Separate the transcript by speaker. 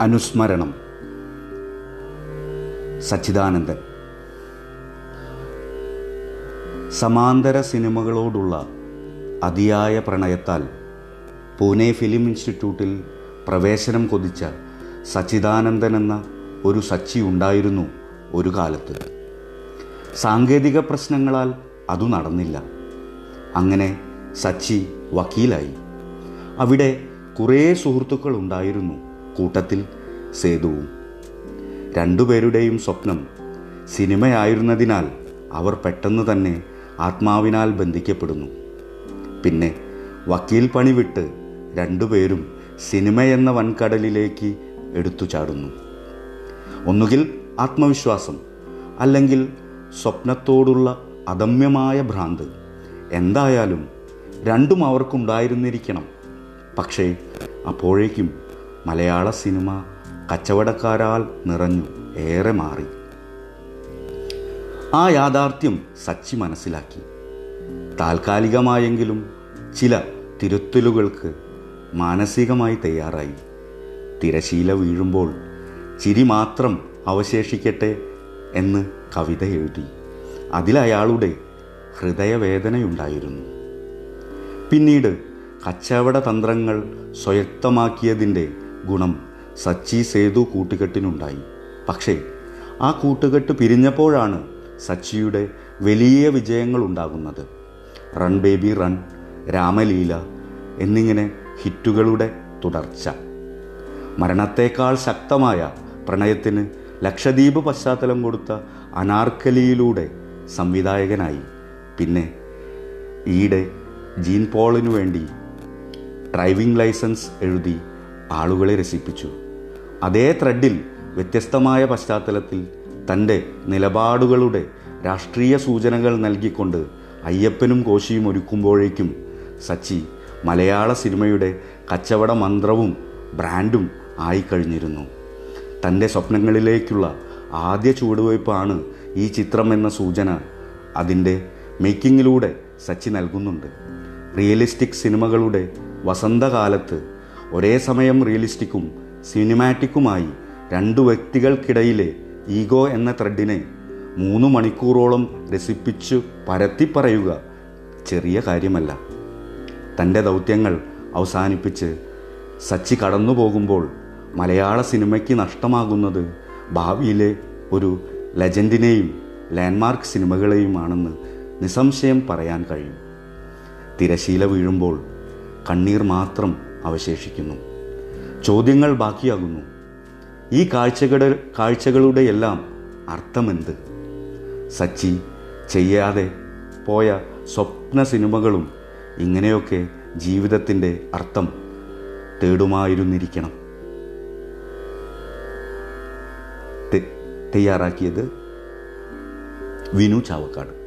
Speaker 1: അനുസ്മരണം. സച്ചിദാനന്ദൻ. സമാന്തര സിനിമകളോടുള്ള അതിയായ പ്രണയത്താൽ പൂനെ ഫിലിം ഇൻസ്റ്റിറ്റ്യൂട്ടിൽ പ്രവേശനം കൊതിച്ച സച്ചിദാനന്ദൻ എന്ന ഒരു സച്ചി ഉണ്ടായിരുന്നു ഒരു കാലത്ത്. സാങ്കേതിക പ്രശ്നങ്ങളാൽ അതു നടന്നില്ല. അങ്ങനെ സച്ചി വക്കീലായി. അവിടെ കുറേ സുഹൃത്തുക്കൾ ഉണ്ടായിരുന്നു. കൂട്ടത്തിൽ സേതുവും. രണ്ടുപേരുടെയും സ്വപ്നം സിനിമയായിരുന്നതിനാൽ അവർ പെട്ടെന്ന് തന്നെ ആത്മാവിനാൽ ബന്ധിക്കപ്പെടുന്നു. പിന്നെ വക്കീൽ പണി വിട്ട് രണ്ടുപേരും സിനിമയെന്ന വൻകടലിലേക്ക് എടുത്തു ചാടുന്നു ഒന്നുകിൽ ആത്മവിശ്വാസം അല്ലെങ്കിൽ സ്വപ്നത്തോടുള്ള അദമ്യമായ ഭ്രാന്ത്. എന്തായാലും രണ്ടും അവർക്കുണ്ടായിരുന്നിരിക്കണം. പക്ഷേ അപ്പോഴേക്കും മലയാള സിനിമ കച്ചവടക്കാരാൽ നിറഞ്ഞു ഏറെ മാറി. ആ യാഥാർത്ഥ്യം സച്ചി മനസ്സിലാക്കി. താൽക്കാലികമായെങ്കിലും ചില തിരുത്തലുകൾക്ക് മാനസികമായി തയ്യാറായി. തിരശീല വീഴുമ്പോൾ ചിരി മാത്രം അവശേഷിക്കട്ടെ എന്ന് കവിത എഴുതി. അതിലയാളുടെ ഹൃദയവേദനയുണ്ടായിരുന്നു. പിന്നീട് കച്ചവട തന്ത്രങ്ങൾ സ്വയക്തമാക്കിയതിന്റെ ഗുണം സച്ചി സേതു കൂട്ടുകെട്ടിനുണ്ടായി. പക്ഷേ ആ കൂട്ടുകെട്ട് പിരിഞ്ഞപ്പോഴാണ് സച്ചിയുടെ വലിയ വിജയങ്ങൾ ഉണ്ടാകുന്നത് റൺ ബേബി റൺ രാമലീല എന്നിങ്ങനെ ഹിറ്റുകളുടെ തുടർച്ച. മരണത്തേക്കാൾ ശക്തമായ പ്രണയത്തിന് ലക്ഷദ്വീപ് പശ്ചാത്തലം കൊടുത്ത അനാർക്കലിയിലൂടെ സംവിധായകനായി. പിന്നെ ഈയിടെ ജീൻ പോളിനു വേണ്ടി ഡ്രൈവിംഗ് ലൈസൻസ് എഴുതി ആളുകളെ രസിപ്പിച്ചു. അതേ ത്രെഡിൽ വ്യത്യസ്തമായ പശ്ചാത്തലത്തിൽ തന്റെ നിലപാടുകളുടെ രാഷ്ട്രീയ സൂചനകൾ നൽകിക്കൊണ്ട് അയ്യപ്പനും കോശിയും ഒരുക്കുമ്പോഴേക്കും സച്ചി മലയാള സിനിമയുടെ കച്ചവട മന്ത്രവും ബ്രാൻഡും ആയിക്കഴിഞ്ഞിരുന്നു. തന്റെ സ്വപ്നങ്ങളിലേക്കുള്ള ആദ്യ ചുവടുവയ്പ്പാണ് ഈ ചിത്രം എന്ന സൂചന അതിന്റെ മേക്കിങ്ങിലൂടെ സച്ചി നൽകുന്നുണ്ട്. റിയലിസ്റ്റിക് സിനിമകളുടെ വസന്തകാലത്ത് ഒരേ സമയം റിയലിസ്റ്റിക്കും സിനിമാറ്റിക്കുമായി രണ്ടു വ്യക്തികൾക്കിടയിലെ ഈഗോ എന്ന ത്രെഡിനെ മൂന്ന് മണിക്കൂറോളം രസിപ്പിച്ചു പരത്തിപ്പറയുക ചെറിയ കാര്യമല്ല. തന്റെ ദൗത്യങ്ങൾ അവസാനിപ്പിച്ച് സച്ചി കടന്നു പോകുമ്പോൾ മലയാള സിനിമയ്ക്ക് നഷ്ടമാകുന്നത് ഭാവിയിലെ ഒരു ലെജൻഡിനെയും ലാൻഡ്മാർക്ക് സിനിമകളെയുമാണെന്ന് നിസ്സംശയം പറയാൻ കഴിയും. തിരശീല വീഴുമ്പോൾ കണ്ണീർ മാത്രം അവശേഷിക്കുന്നു. ചോദ്യങ്ങൾ ബാക്കിയാകുന്നു. ഈ കാഴ്ചകളുടെ കാഴ്ചകളുടെ എല്ലാം അർത്ഥമെന്ത്? സച്ചി ചെയ്യാതെ പോയ സ്വപ്ന സിനിമകളും ഇങ്ങനെയൊക്കെ ജീവിതത്തിന്റെ അർത്ഥം തേടുമായിരുന്നിരിക്കണം. തയ്യാറാക്കിയത് വിനു ചാവക്കാട്.